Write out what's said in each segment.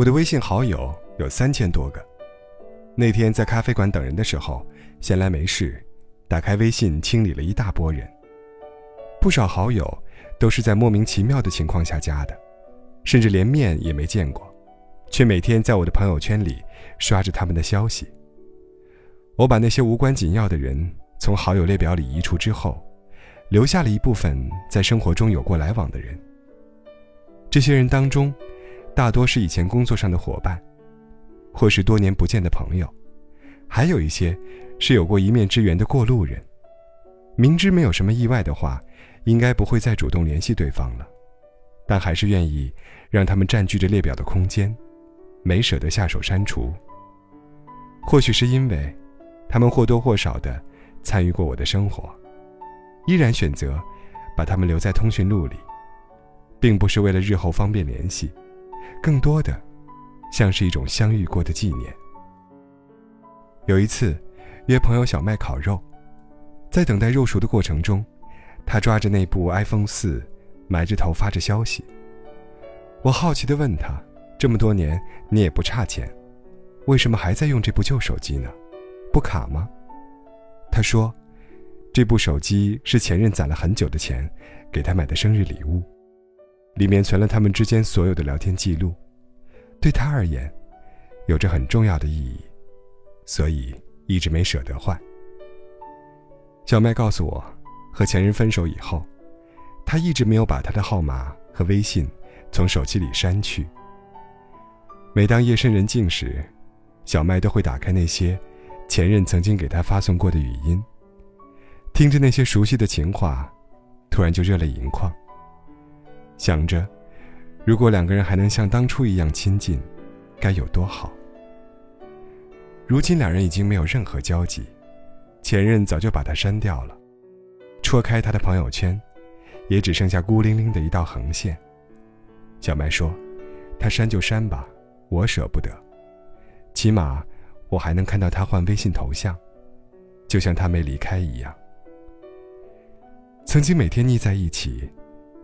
我的微信好友有三千多个。那天在咖啡馆等人的时候，闲来没事，打开微信清理了一大波人。不少好友都是在莫名其妙的情况下加的，甚至连面也没见过，却每天在我的朋友圈里刷着他们的消息。我把那些无关紧要的人从好友列表里移除之后，留下了一部分在生活中有过来往的人。这些人当中，大多是以前工作上的伙伴，或是多年不见的朋友，还有一些是有过一面之缘的过路人。明知没有什么意外的话，应该不会再主动联系对方了，但还是愿意让他们占据着列表的空间，没舍得下手删除。或许是因为，他们或多或少的参与过我的生活，依然选择把他们留在通讯录里。并不是为了日后方便联系，更多的像是一种相遇过的纪念。有一次，约朋友小麦烤肉，在等待肉熟的过程中，他抓着那部 iPhone 四，埋着头发着消息。我好奇地问他：“这么多年你也不差钱，为什么还在用这部旧手机呢？不卡吗？”他说：“这部手机是前任攒了很久的钱给他买的生日礼物。”里面存了他们之间所有的聊天记录，对他而言，有着很重要的意义，所以一直没舍得换。小麦告诉我，和前任分手以后，他一直没有把他的号码和微信从手机里删去。每当夜深人静时，小麦都会打开那些前任曾经给他发送过的语音，听着那些熟悉的情话，突然就热泪盈眶。想着，如果两个人还能像当初一样亲近，该有多好。如今两人已经没有任何交集，前任早就把他删掉了，戳开他的朋友圈，也只剩下孤零零的一道横线。小麦说：“他删就删吧，我舍不得，起码我还能看到他换微信头像，就像他没离开一样。”曾经每天腻在一起。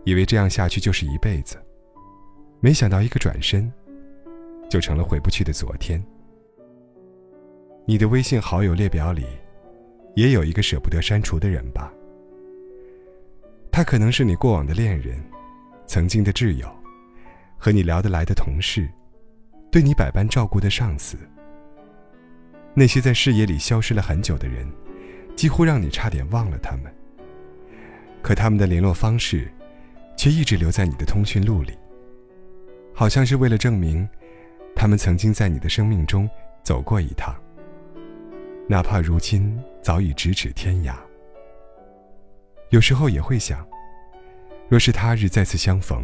以为这样下去就是一辈子，没想到一个转身，就成了回不去的昨天。你的微信好友列表里，也有一个舍不得删除的人吧？他可能是你过往的恋人，曾经的挚友，和你聊得来的同事，对你百般照顾的上司。那些在视野里消失了很久的人，几乎让你差点忘了他们。可他们的联络方式。却一直留在你的通讯录里，好像是为了证明，他们曾经在你的生命中走过一趟。哪怕如今早已咫尺天涯，有时候也会想，若是他日再次相逢，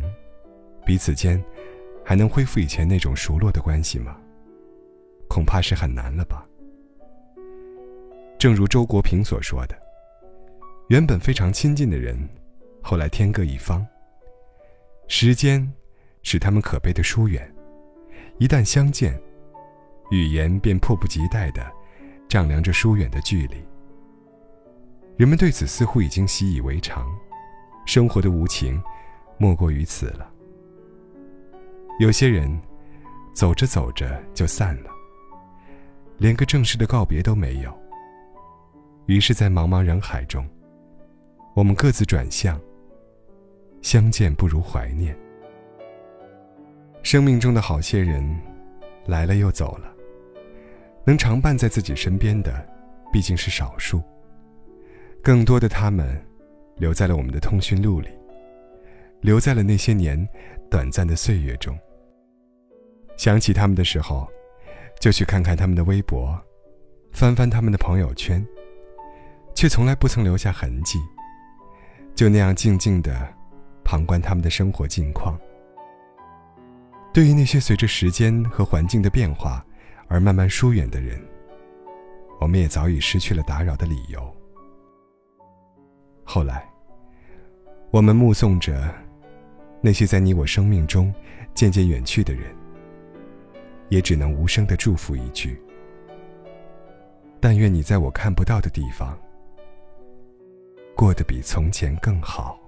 彼此间还能恢复以前那种熟络的关系吗？恐怕是很难了吧。正如周国平所说的，原本非常亲近的人，后来天各一方。时间，使他们可悲的疏远。一旦相见，语言便迫不及待地丈量着疏远的距离。人们对此似乎已经习以为常，生活的无情，莫过于此了。有些人，走着走着就散了，连个正式的告别都没有。于是，在茫茫人海中，我们各自转向。相见不如怀念。生命中的好些人，来了又走了。能常伴在自己身边的，毕竟是少数。更多的他们，留在了我们的通讯录里，留在了那些年短暂的岁月中。想起他们的时候，就去看看他们的微博，翻翻他们的朋友圈，却从来不曾留下痕迹。就那样静静的。旁观他们的生活近况。对于那些随着时间和环境的变化而慢慢疏远的人，我们也早已失去了打扰的理由。后来，我们目送着那些在你我生命中渐渐远去的人，也只能无声的祝福一句：但愿你在我看不到的地方，过得比从前更好。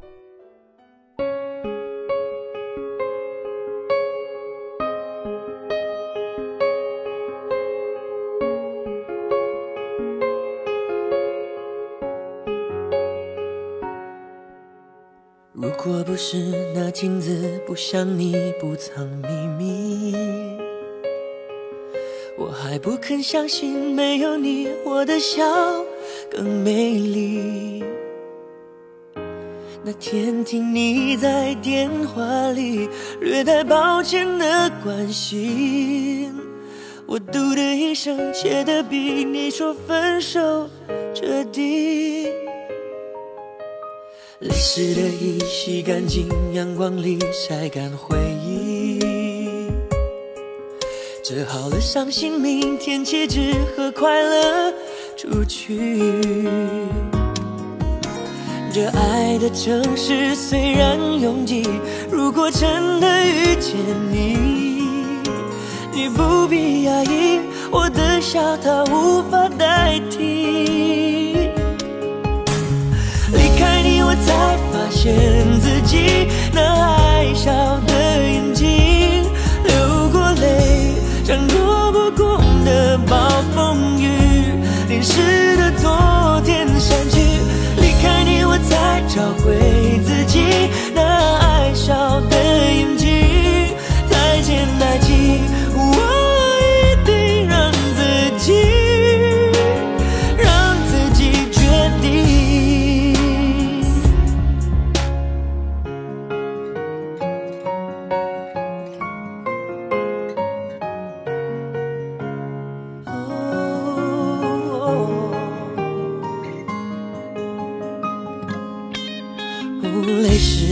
果不是那镜子不像你不藏秘密，我还不肯相信没有你，我的笑更美丽。那天听你在电话里略带抱歉的关心，我嘟的一声，切的比你说分手彻底。泪湿的衣洗干净，阳光里晒干回忆。折好了伤心，明天起只和快乐出去。这爱的城市虽然拥挤，如果真的遇见你，你不必压抑，我的笑它无法代替。才发现自己那爱笑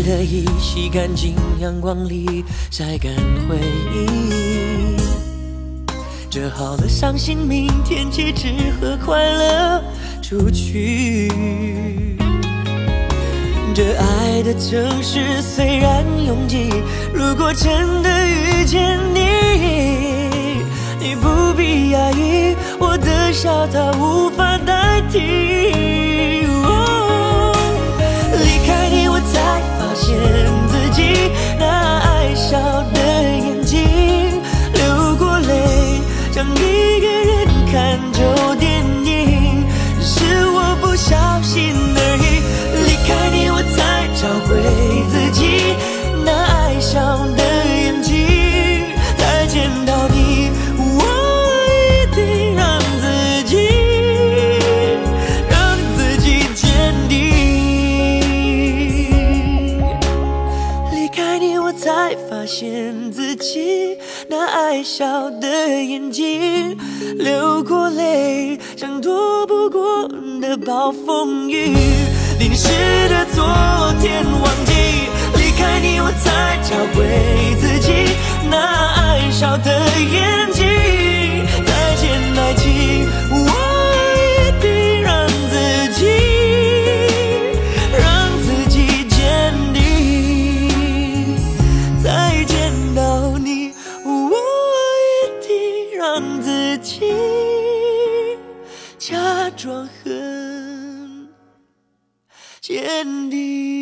的衣洗干净，阳光里晒干回忆。折好了伤心，明天起只和快乐出去。这爱的城市虽然拥挤，如果真的遇见你，你不必压抑，我的笑它无法代替。才发现自己那爱笑的眼睛，流过泪，像躲不过的暴风雨，淋湿的昨天忘记。离开你，我才找回 cho hơn. Trên đi.